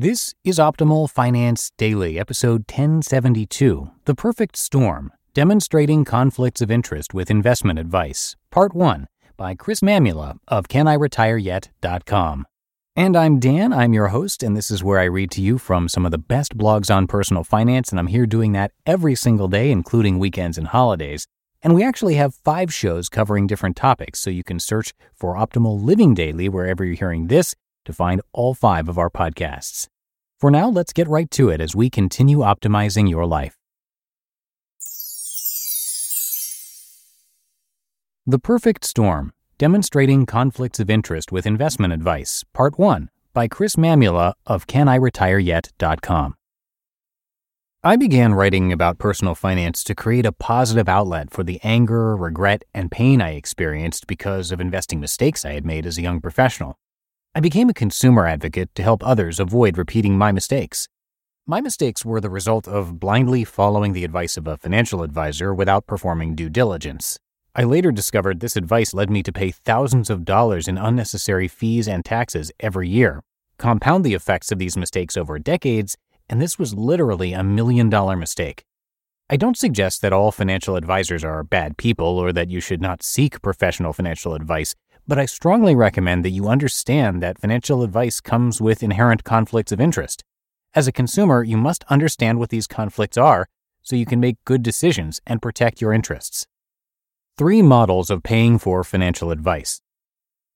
This is Optimal Finance Daily, episode 1072 The Perfect Storm Demonstrating Conflicts of Interest with Investment Advice, Part 1 by Chris Mamula of CanIRetireYet.com. And I'm Dan, I'm your host, and this is where I read to you from some of the best blogs on personal finance, and I'm here doing that every single day, including weekends and holidays. And we actually have five shows covering different topics, so you can search for Optimal Living Daily wherever you're hearing this to find all five of our podcasts. For now, let's get right to it as we continue optimizing your life. The Perfect Storm Demonstrating Conflicts of Interest with Investment Advice, Part 1 by Chris Mamula of CanIRetireYet.com. I began writing about personal finance to create a positive outlet for the anger, regret, and pain I experienced because of investing mistakes I had made as a young professional. I became a consumer advocate to help others avoid repeating my mistakes. My mistakes were the result of blindly following the advice of a financial advisor without performing due diligence. I later discovered this advice led me to pay thousands of dollars in unnecessary fees and taxes every year. Compound the effects of these mistakes over decades, and this was literally a million dollar mistake. I don't suggest that all financial advisors are bad people or that you should not seek professional financial advice but I strongly recommend that you understand that financial advice comes with inherent conflicts of interest. As a consumer, you must understand what these conflicts are so you can make good decisions and protect your interests. Three models of paying for financial advice.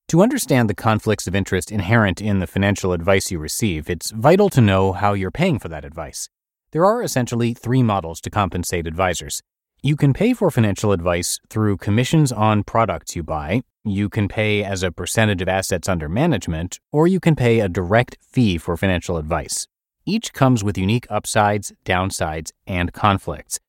To understand the conflicts of interest inherent in the financial advice you receive, it's vital to know how you're paying for that advice. There are essentially three models to compensate advisors. You can pay for financial advice through commissions on products you buy, you can pay as a percentage of assets under management, or you can pay a direct fee for financial advice. Each comes with unique upsides, downsides, and conflicts.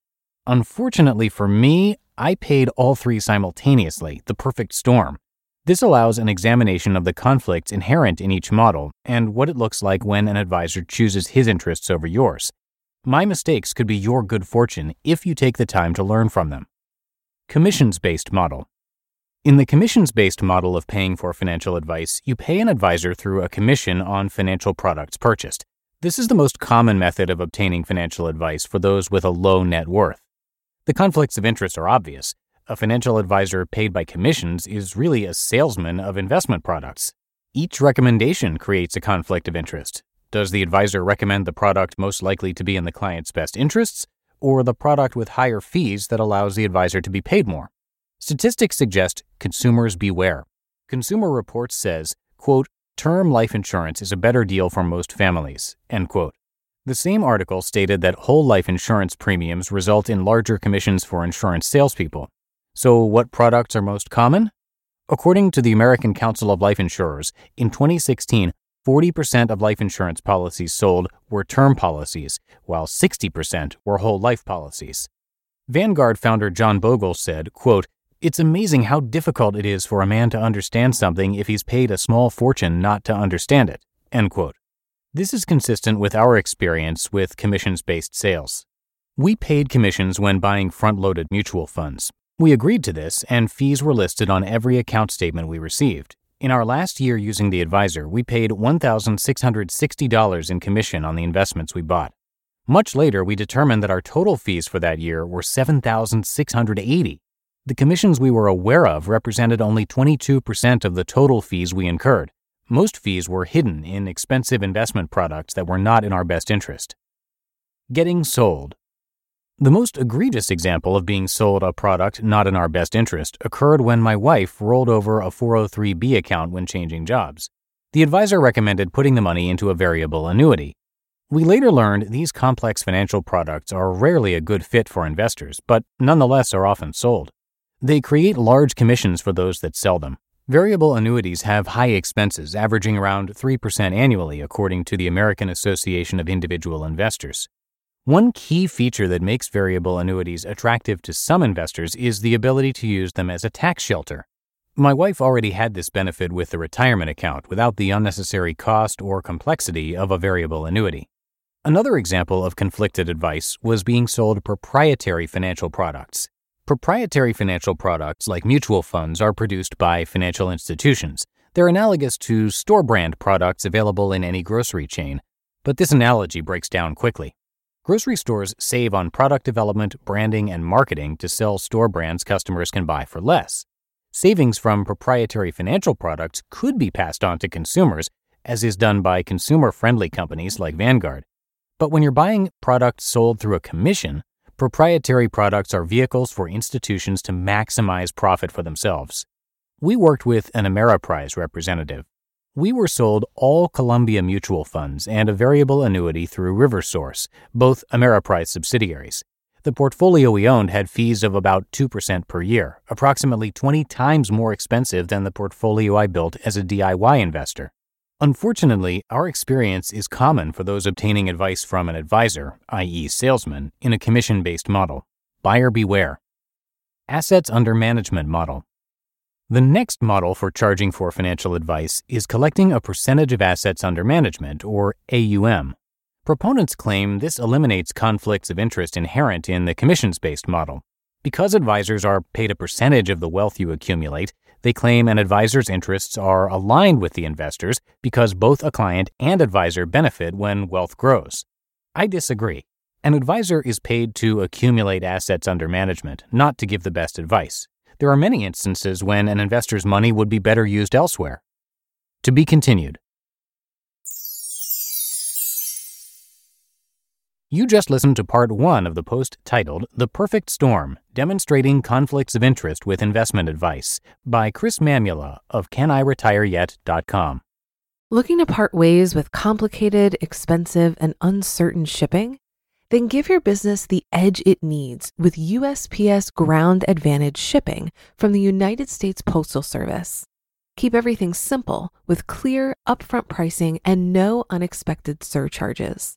Unfortunately for me, I paid all three simultaneously, the perfect storm. This allows an examination of the conflicts inherent in each model and what it looks like when an advisor chooses his interests over yours. My mistakes could be your good fortune if you take the time to learn from them. Commissions based model. In the commissions based model of paying for financial advice, you pay an advisor through a commission on financial products purchased. This is the most common method of obtaining financial advice for those with a low net worth. The conflicts of interest are obvious. A financial advisor paid by commissions is really a salesman of investment products. Each recommendation creates a conflict of interest. Does the advisor recommend the product most likely to be in the client's best interests, or the product with higher fees that allows the advisor to be paid more? Statistics suggest consumers beware. Consumer Reports says, quote, term life insurance is a better deal for most families, end quote. The same article stated that whole life insurance premiums result in larger commissions for insurance salespeople. So, what products are most common? According to the American Council of Life Insurers, in 2016, 40% of life insurance policies sold were term policies, while 60% were whole life policies. Vanguard founder John Bogle said, quote, it's amazing how difficult it is for a man to understand something if he's paid a small fortune not to understand it. End quote. This is consistent with our experience with commissions based sales. We paid commissions when buying front loaded mutual funds. We agreed to this, and fees were listed on every account statement we received. In our last year using the advisor, we paid $1,660 in commission on the investments we bought. Much later, we determined that our total fees for that year were 7,680. The commissions we were aware of represented only 22% of the total fees we incurred. Most fees were hidden in expensive investment products that were not in our best interest. Getting sold. The most egregious example of being sold a product not in our best interest occurred when my wife rolled over a 403b account when changing jobs. The advisor recommended putting the money into a variable annuity. We later learned these complex financial products are rarely a good fit for investors, but nonetheless are often sold. They create large commissions for those that sell them, Variable annuities have high expenses, averaging around 3% annually, according to the American Association of Individual Investors. One key feature that makes variable annuities attractive to some investors is the ability to use them as a tax shelter. My wife already had this benefit with the retirement account without the unnecessary cost or complexity of a variable annuity. Another example of conflicted advice was being sold proprietary financial products. Proprietary financial products like mutual funds are produced by financial institutions. They're analogous to store brand products available in any grocery chain, but this analogy breaks down quickly. Grocery stores save on product development, branding, and marketing to sell store brands customers can buy for less. Savings from proprietary financial products could be passed on to consumers, as is done by consumer friendly companies like Vanguard. But when you're buying products sold through a commission, Proprietary products are vehicles for institutions to maximize profit for themselves. We worked with an Ameriprise representative. We were sold all Columbia mutual funds and a variable annuity through RiverSource, both Ameriprise subsidiaries. The portfolio we owned had fees of about 2% per year, approximately 20 times more expensive than the portfolio I built as a DIY investor. Unfortunately, our experience is common for those obtaining advice from an advisor, i.e., salesman, in a commission based model. Buyer beware. Assets under management model. The next model for charging for financial advice is collecting a percentage of assets under management, or AUM. Proponents claim this eliminates conflicts of interest inherent in the commissions based model. Because advisors are paid a percentage of the wealth you accumulate, they claim an advisor's interests are aligned with the investors because both a client and advisor benefit when wealth grows. I disagree. An advisor is paid to accumulate assets under management, not to give the best advice. There are many instances when an investor's money would be better used elsewhere. To be continued. You just listened to part one of the post titled The Perfect Storm Demonstrating Conflicts of Interest with Investment Advice by Chris Mamula of CanIRetireYet.com. Looking to part ways with complicated, expensive, and uncertain shipping? Then give your business the edge it needs with USPS Ground Advantage shipping from the United States Postal Service. Keep everything simple with clear, upfront pricing and no unexpected surcharges.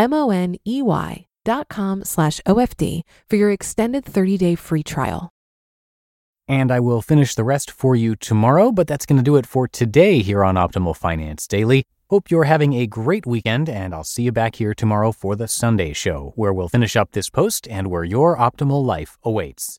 M-O-N-E-Y dot com slash OFD for your extended 30-day free trial. And I will finish the rest for you tomorrow, but that's going to do it for today here on Optimal Finance Daily. Hope you're having a great weekend, and I'll see you back here tomorrow for the Sunday show, where we'll finish up this post and where your optimal life awaits.